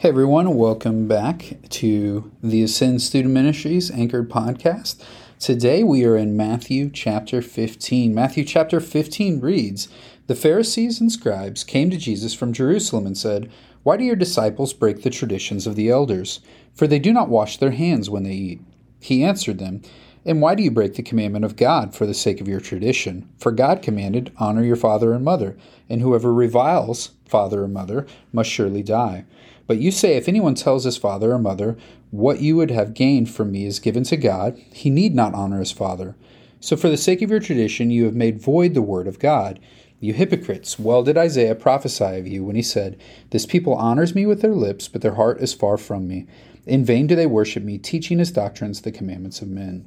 Hey everyone, welcome back to the Ascend Student Ministries Anchored Podcast. Today we are in Matthew chapter 15. Matthew chapter 15 reads The Pharisees and scribes came to Jesus from Jerusalem and said, Why do your disciples break the traditions of the elders? For they do not wash their hands when they eat. He answered them, And why do you break the commandment of God for the sake of your tradition? For God commanded, Honor your father and mother, and whoever reviles father or mother must surely die. But you say, if anyone tells his father or mother, What you would have gained from me is given to God, he need not honor his father. So for the sake of your tradition, you have made void the word of God. You hypocrites, well did Isaiah prophesy of you when he said, This people honors me with their lips, but their heart is far from me. In vain do they worship me, teaching as doctrines the commandments of men.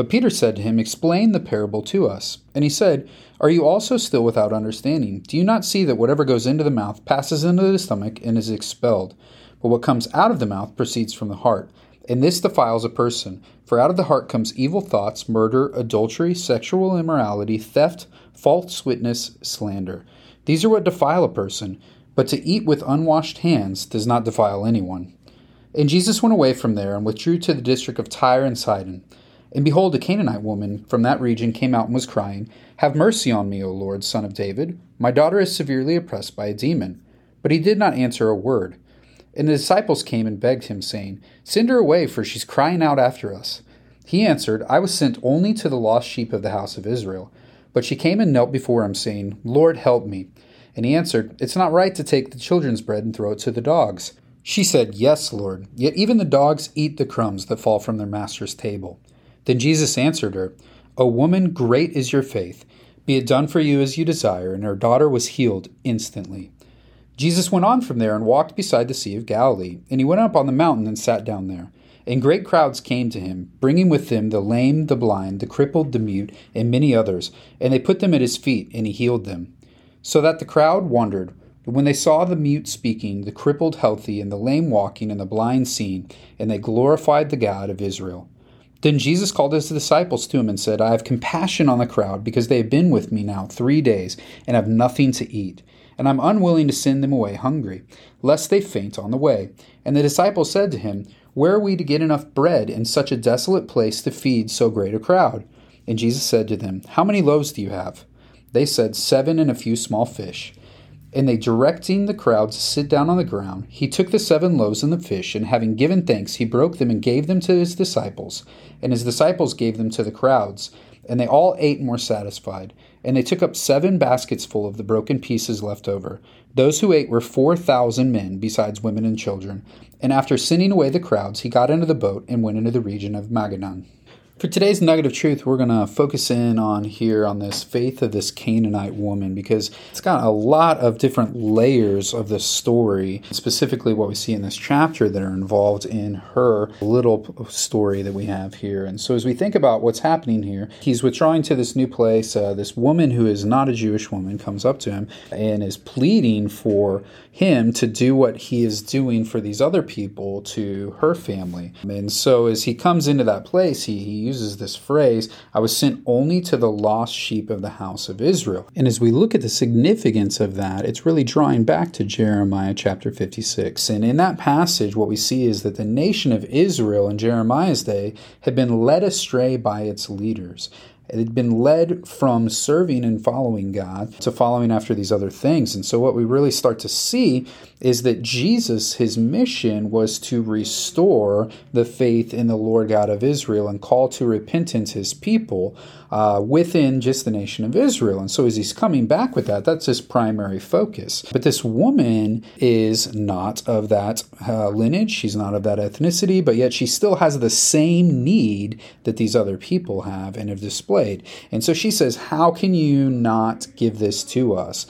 But Peter said to him, Explain the parable to us. And he said, Are you also still without understanding? Do you not see that whatever goes into the mouth passes into the stomach and is expelled? But what comes out of the mouth proceeds from the heart and this defiles a person. For out of the heart comes evil thoughts, murder, adultery, sexual immorality, theft, false witness, slander. These are what defile a person, but to eat with unwashed hands does not defile anyone. And Jesus went away from there and withdrew to the district of Tyre and Sidon. And behold, a Canaanite woman from that region came out and was crying, Have mercy on me, O Lord, son of David. My daughter is severely oppressed by a demon. But he did not answer a word. And the disciples came and begged him, saying, Send her away, for she's crying out after us. He answered, I was sent only to the lost sheep of the house of Israel. But she came and knelt before him, saying, Lord, help me. And he answered, It's not right to take the children's bread and throw it to the dogs. She said, Yes, Lord, yet even the dogs eat the crumbs that fall from their master's table. Then Jesus answered her, O woman, great is your faith. Be it done for you as you desire. And her daughter was healed instantly. Jesus went on from there and walked beside the Sea of Galilee, and he went up on the mountain and sat down there. And great crowds came to him, bringing with them the lame, the blind, the crippled, the mute, and many others, and they put them at his feet, and he healed them. So that the crowd wondered. But when they saw the mute speaking, the crippled healthy, and the lame walking, and the blind seeing, and they glorified the God of Israel. Then Jesus called his disciples to him and said, I have compassion on the crowd, because they have been with me now three days, and have nothing to eat and I'm unwilling to send them away hungry, lest they faint on the way. And the disciples said to him, Where are we to get enough bread in such a desolate place to feed so great a crowd? And Jesus said to them, How many loaves do you have? They said, Seven and a few small fish. And they directing the crowd to sit down on the ground, he took the seven loaves and the fish, and having given thanks, he broke them and gave them to his disciples. And his disciples gave them to the crowds. And they all ate and were satisfied. And they took up seven baskets full of the broken pieces left over. Those who ate were four thousand men, besides women and children. And after sending away the crowds, he got into the boat and went into the region of Magadan. For today's nugget of truth, we're going to focus in on here on this faith of this Canaanite woman because it's got a lot of different layers of the story, specifically what we see in this chapter that are involved in her little story that we have here. And so, as we think about what's happening here, he's withdrawing to this new place. Uh, this woman who is not a Jewish woman comes up to him and is pleading for him to do what he is doing for these other people to her family. And so, as he comes into that place, he, he uses this phrase, I was sent only to the lost sheep of the house of Israel. And as we look at the significance of that, it's really drawing back to Jeremiah chapter 56. And in that passage, what we see is that the nation of Israel in Jeremiah's day had been led astray by its leaders. It had been led from serving and following God to following after these other things. And so, what we really start to see is that Jesus, his mission was to restore the faith in the Lord God of Israel and call to repentance his people uh, within just the nation of Israel. And so, as he's coming back with that, that's his primary focus. But this woman is not of that uh, lineage, she's not of that ethnicity, but yet she still has the same need that these other people have and have displayed. And so she says, How can you not give this to us?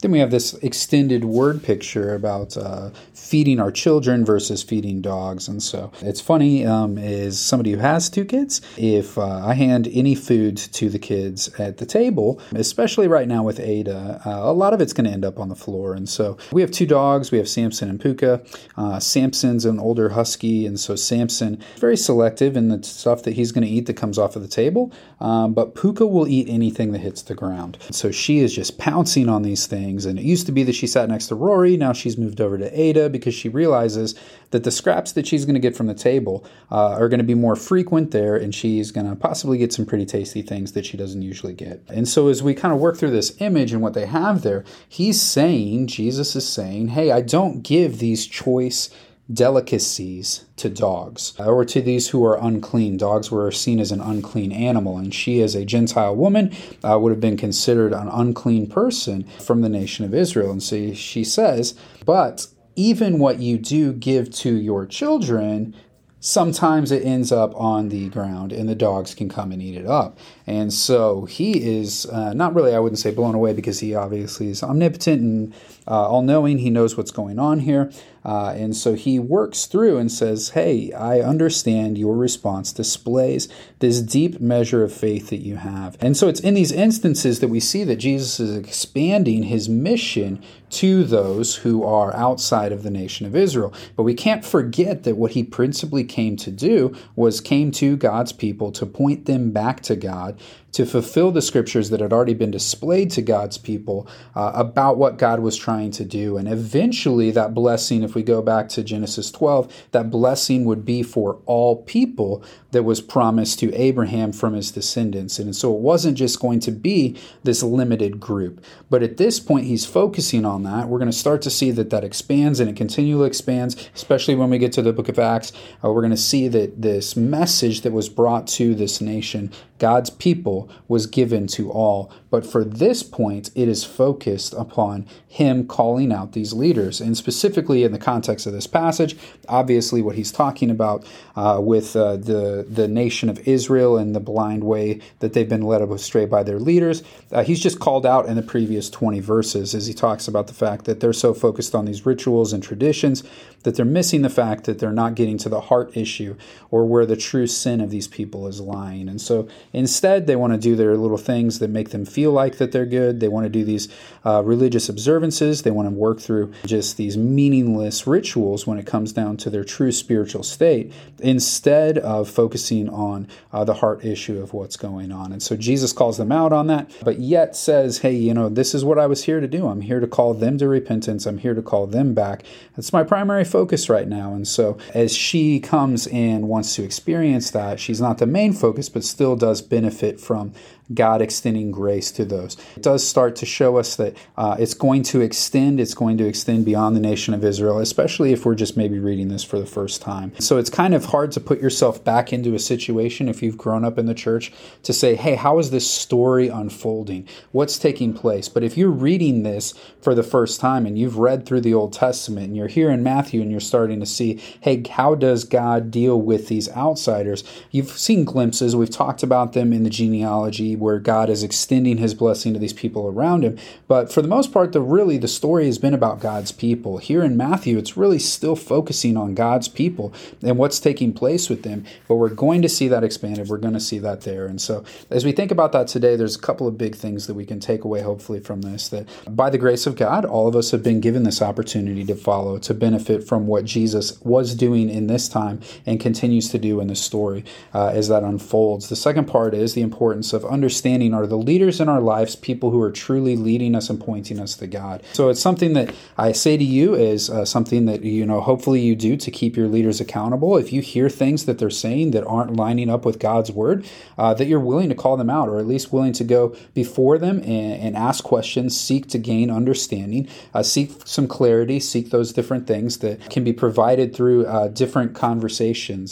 Then we have this extended word picture about uh, feeding our children versus feeding dogs. And so it's funny, um, is somebody who has two kids, if uh, I hand any food to the kids at the table, especially right now with Ada, uh, a lot of it's going to end up on the floor. And so we have two dogs. We have Samson and Puka. Uh, Samson's an older husky, and so Samson is very selective in the stuff that he's going to eat that comes off of the table. Um, but Puka will eat anything that hits the ground. So she is just pouncing on these things. And it used to be that she sat next to Rory. Now she's moved over to Ada because she realizes that the scraps that she's going to get from the table uh, are going to be more frequent there, and she's going to possibly get some pretty tasty things that she doesn't usually get. And so, as we kind of work through this image and what they have there, he's saying, Jesus is saying, hey, I don't give these choice delicacies to dogs or to these who are unclean. Dogs were seen as an unclean animal, and she, as a Gentile woman, uh, would have been considered an unclean person from the nation of Israel. And so she says, But even what you do give to your children, sometimes it ends up on the ground and the dogs can come and eat it up. And so he is uh, not really, I wouldn't say blown away because he obviously is omnipotent and uh, all knowing. He knows what's going on here. Uh, and so he works through and says, Hey, I understand your response displays this deep measure of faith that you have. And so it's in these instances that we see that Jesus is expanding his mission to those who are outside of the nation of Israel. But we can't forget that what he principally came to do was came to God's people to point them back to God to fulfill the scriptures that had already been displayed to God's people uh, about what God was trying to do. And eventually, that blessing, if we go back to Genesis 12, that blessing would be for all people that was promised to Abraham from his descendants. And so it wasn't just going to be this limited group. But at this point, he's focusing on that. We're going to start to see that that expands and it continually expands, especially when we get to the book of Acts. Uh, we're going to see that this message that was brought to this nation, God's people, was given to all. But for this point, it is focused upon him calling out these leaders. And specifically in the context of this passage, obviously what he's talking about uh, with uh, the, the nation of Israel and the blind way that they've been led astray by their leaders, uh, he's just called out in the previous 20 verses as he talks about the fact that they're so focused on these rituals and traditions that they're missing the fact that they're not getting to the heart issue or where the true sin of these people is lying. And so instead, they want to do their little things that make them feel like that they're good. They want to do these uh, religious observances. They want to work through just these meaningless rituals when it comes down to their true spiritual state instead of focusing on uh, the heart issue of what's going on. And so Jesus calls them out on that, but yet says, hey, you know, this is what I was here to do. I'm here to call them to repentance. I'm here to call them back. That's my primary focus right now. And so as she comes and wants to experience that, she's not the main focus, but still does benefit from God extending grace to those. It does start to show us that uh, it's going to extend, it's going to extend beyond the nation of Israel, especially if we're just maybe reading this for the first time. So it's kind of hard to put yourself back into a situation if you've grown up in the church to say, hey, how is this story unfolding? What's taking place? But if you're reading this for the first time and you've read through the Old Testament and you're here in Matthew and you're starting to see, hey, how does God deal with these outsiders? You've seen glimpses, we've talked about them in the genealogy where God is extending his blessing to these people around him. But for the most part, the really the story has been about God's people. Here in Matthew, it's really still focusing on God's people and what's taking place with them. But we're going to see that expanded. We're going to see that there. And so as we think about that today, there's a couple of big things that we can take away hopefully from this that by the grace of God, all of us have been given this opportunity to follow, to benefit from what Jesus was doing in this time and continues to do in the story uh, as that unfolds. The second part is the importance of understanding understanding are the leaders in our lives people who are truly leading us and pointing us to God. So it's something that I say to you is uh, something that you know hopefully you do to keep your leaders accountable. If you hear things that they're saying that aren't lining up with God's word, uh, that you're willing to call them out or at least willing to go before them and, and ask questions, seek to gain understanding, uh, seek some clarity, seek those different things that can be provided through uh, different conversations.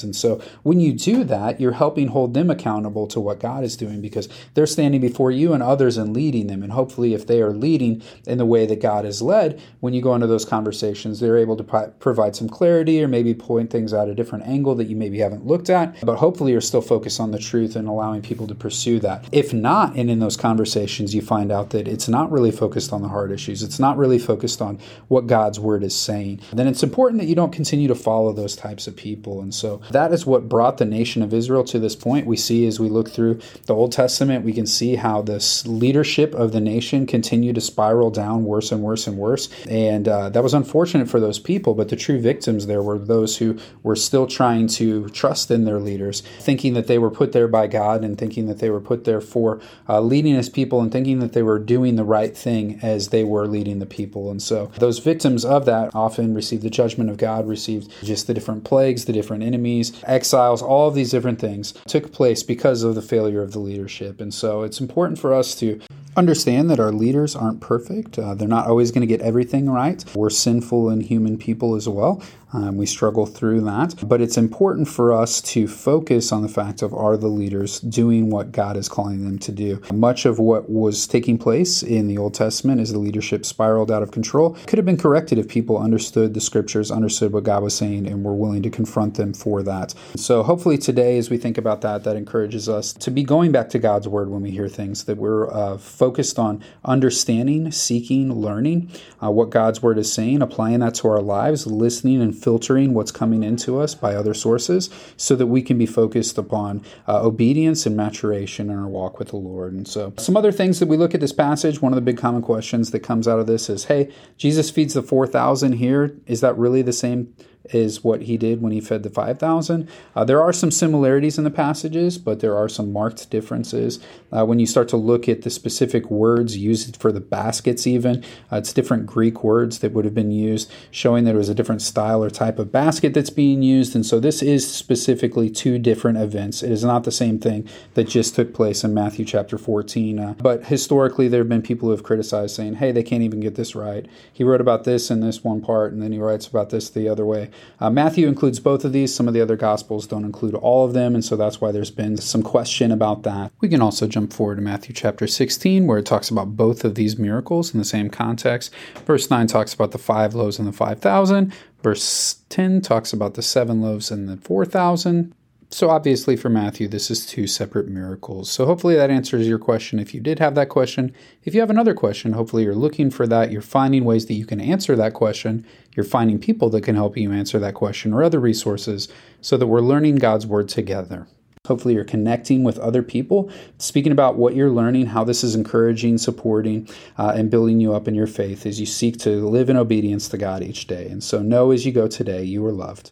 And so when you do that, you're helping hold them accountable to what God is doing because they're standing before you and others and leading them. And hopefully, if they are leading in the way that God has led, when you go into those conversations, they're able to pro- provide some clarity or maybe point things out a different angle that you maybe haven't looked at. But hopefully, you're still focused on the truth and allowing people to pursue that. If not, and in those conversations, you find out that it's not really focused on the hard issues, it's not really focused on what God's word is saying, then it's important that you don't continue to follow those types of people. And so that is what brought the nation of Israel to this point. We see as we look through the Old Testament, we can see how this leadership of the nation continued to spiral down worse and worse and worse. And uh, that was unfortunate for those people, but the true victims there were those who were still trying to trust in their leaders, thinking that they were put there by God and thinking that they were put there for uh, leading his people and thinking that they were doing the right thing as they were leading the people. And so those victims of that often received the judgment of God, received just the different plagues, the different enemies, exiles, all of these different things took place because of the failure of the leadership. And so it's important for us to understand that our leaders aren't perfect. Uh, they're not always going to get everything right. We're sinful and human people as well. Um, we struggle through that. But it's important for us to focus on the fact of are the leaders doing what God is calling them to do. Much of what was taking place in the Old Testament as the leadership spiraled out of control could have been corrected if people understood the scriptures, understood what God was saying, and were willing to confront them for that. So hopefully today, as we think about that, that encourages us to be going back to God's word when we hear things, that we're uh, focused on understanding, seeking, learning uh, what God's word is saying, applying that to our lives, listening and filtering what's coming into us by other sources so that we can be focused upon uh, obedience and maturation in our walk with the Lord. And so, some other things that we look at this passage, one of the big common questions that comes out of this is hey, Jesus feeds the 4,000 here. Is that really the same? Is what he did when he fed the 5,000. Uh, there are some similarities in the passages, but there are some marked differences. Uh, when you start to look at the specific words used for the baskets, even, uh, it's different Greek words that would have been used, showing that it was a different style or type of basket that's being used. And so this is specifically two different events. It is not the same thing that just took place in Matthew chapter 14. Uh, but historically, there have been people who have criticized saying, hey, they can't even get this right. He wrote about this in this one part, and then he writes about this the other way. Uh, Matthew includes both of these. Some of the other Gospels don't include all of them, and so that's why there's been some question about that. We can also jump forward to Matthew chapter 16, where it talks about both of these miracles in the same context. Verse 9 talks about the five loaves and the 5,000. Verse 10 talks about the seven loaves and the 4,000. So, obviously, for Matthew, this is two separate miracles. So, hopefully, that answers your question if you did have that question. If you have another question, hopefully, you're looking for that. You're finding ways that you can answer that question. You're finding people that can help you answer that question or other resources so that we're learning God's Word together. Hopefully, you're connecting with other people, speaking about what you're learning, how this is encouraging, supporting, uh, and building you up in your faith as you seek to live in obedience to God each day. And so, know as you go today, you are loved.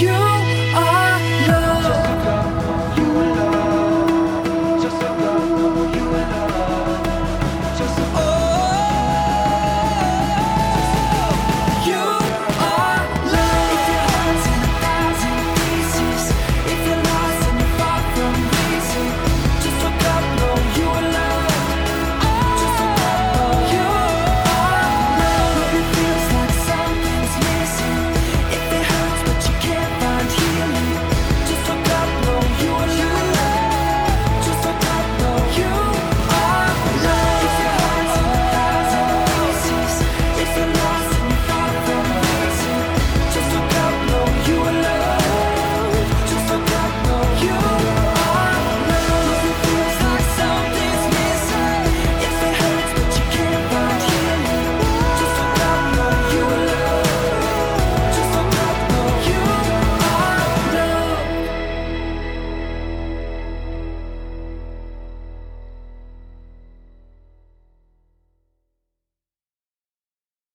You Thank you.